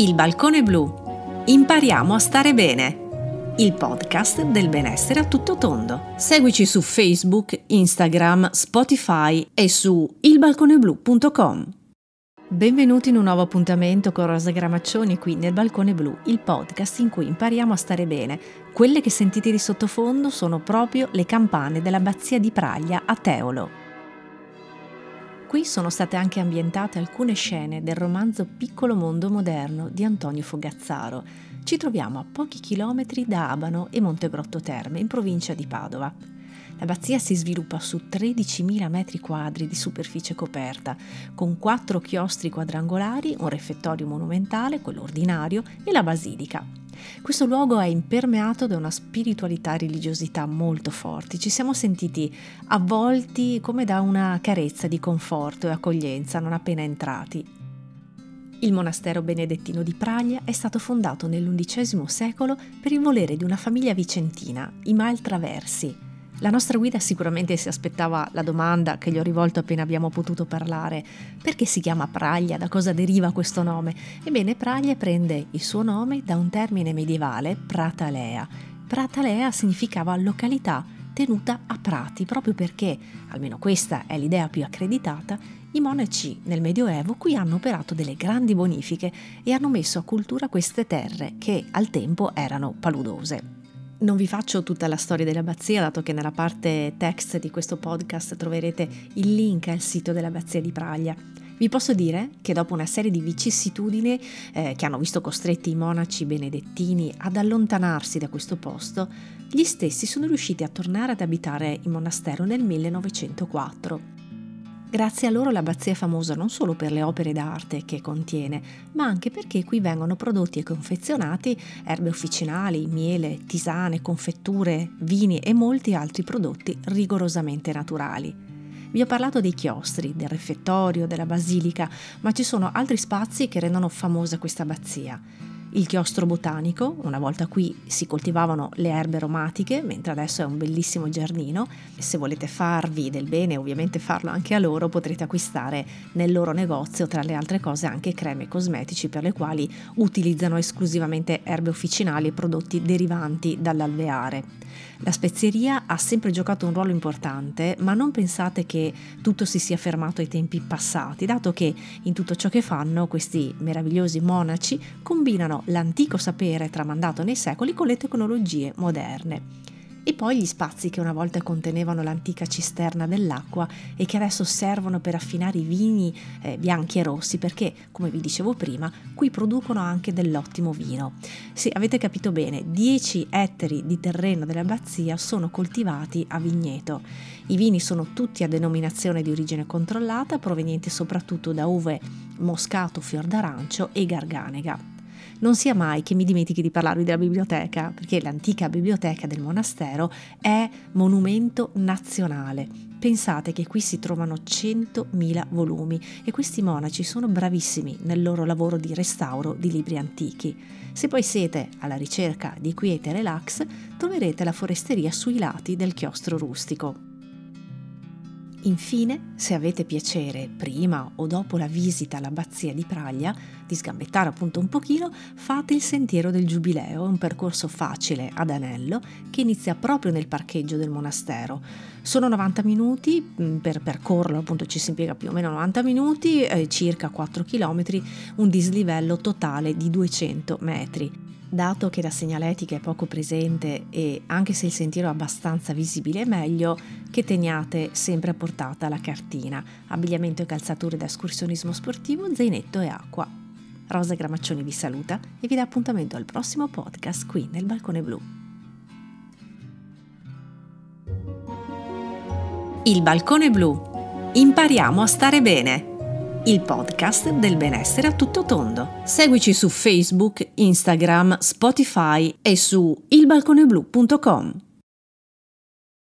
Il balcone blu. Impariamo a stare bene. Il podcast del benessere a tutto tondo. Seguici su Facebook, Instagram, Spotify e su ilbalconeblu.com. Benvenuti in un nuovo appuntamento con Rosa Gramaccioni qui nel Balcone Blu, il podcast in cui impariamo a stare bene. Quelle che sentite di sottofondo sono proprio le campane dell'abbazia di Praglia a Teolo. Qui sono state anche ambientate alcune scene del romanzo Piccolo mondo moderno di Antonio Fogazzaro. Ci troviamo a pochi chilometri da Abano e Montegrotto Terme, in provincia di Padova. L'abbazia si sviluppa su 13.000 metri quadri di superficie coperta, con quattro chiostri quadrangolari, un refettorio monumentale, quello ordinario, e la basilica. Questo luogo è impermeato da una spiritualità e religiosità molto forti. Ci siamo sentiti avvolti come da una carezza di conforto e accoglienza non appena entrati. Il monastero benedettino di Praglia è stato fondato nell'undicesimo secolo per il volere di una famiglia vicentina, i Maltraversi, la nostra guida sicuramente si aspettava la domanda che gli ho rivolto appena abbiamo potuto parlare. Perché si chiama Praglia? Da cosa deriva questo nome? Ebbene, Praglia prende il suo nome da un termine medievale, Pratalea. Pratalea significava località tenuta a prati, proprio perché, almeno questa è l'idea più accreditata, i monaci nel Medioevo qui hanno operato delle grandi bonifiche e hanno messo a cultura queste terre che al tempo erano paludose. Non vi faccio tutta la storia dell'abbazia, dato che nella parte text di questo podcast troverete il link al sito dell'abbazia di Praglia. Vi posso dire che dopo una serie di vicissitudini eh, che hanno visto costretti i monaci benedettini ad allontanarsi da questo posto, gli stessi sono riusciti a tornare ad abitare il monastero nel 1904. Grazie a loro l'abbazia è famosa non solo per le opere d'arte che contiene, ma anche perché qui vengono prodotti e confezionati erbe officinali, miele, tisane, confetture, vini e molti altri prodotti rigorosamente naturali. Vi ho parlato dei chiostri, del refettorio, della basilica, ma ci sono altri spazi che rendono famosa questa abbazia il chiostro botanico, una volta qui si coltivavano le erbe aromatiche, mentre adesso è un bellissimo giardino. Se volete farvi del bene, ovviamente farlo anche a loro, potrete acquistare nel loro negozio, tra le altre cose, anche creme cosmetici per le quali utilizzano esclusivamente erbe officinali e prodotti derivanti dall'alveare. La spezieria ha sempre giocato un ruolo importante, ma non pensate che tutto si sia fermato ai tempi passati, dato che in tutto ciò che fanno questi meravigliosi monaci combinano l'antico sapere tramandato nei secoli con le tecnologie moderne e poi gli spazi che una volta contenevano l'antica cisterna dell'acqua e che adesso servono per affinare i vini eh, bianchi e rossi perché, come vi dicevo prima, qui producono anche dell'ottimo vino. Sì, avete capito bene, 10 ettari di terreno dell'abbazia sono coltivati a vigneto. I vini sono tutti a denominazione di origine controllata, provenienti soprattutto da uve moscato, fior d'arancio e garganega non sia mai che mi dimentichi di parlarvi della biblioteca, perché l'antica biblioteca del monastero è monumento nazionale. Pensate che qui si trovano 100.000 volumi e questi monaci sono bravissimi nel loro lavoro di restauro di libri antichi. Se poi siete alla ricerca di quiete e relax, troverete la foresteria sui lati del chiostro rustico. Infine, se avete piacere, prima o dopo la visita all'abbazia di Praglia, di sgambettare appunto un pochino, fate il Sentiero del Giubileo, un percorso facile ad anello che inizia proprio nel parcheggio del monastero. Sono 90 minuti, mm, per percorrerlo appunto ci si impiega più o meno 90 minuti, eh, circa 4 km, un dislivello totale di 200 metri. Dato che la segnaletica è poco presente e anche se il sentiero è abbastanza visibile è meglio che teniate sempre a portata la cartina, abbigliamento e calzature da escursionismo sportivo, zainetto e acqua. Rosa Gramaccioni vi saluta e vi dà appuntamento al prossimo podcast qui nel Balcone Blu. Il Balcone Blu. Impariamo a stare bene il podcast del benessere a tutto tondo. Seguici su Facebook, Instagram, Spotify e su ilbalconeblu.com.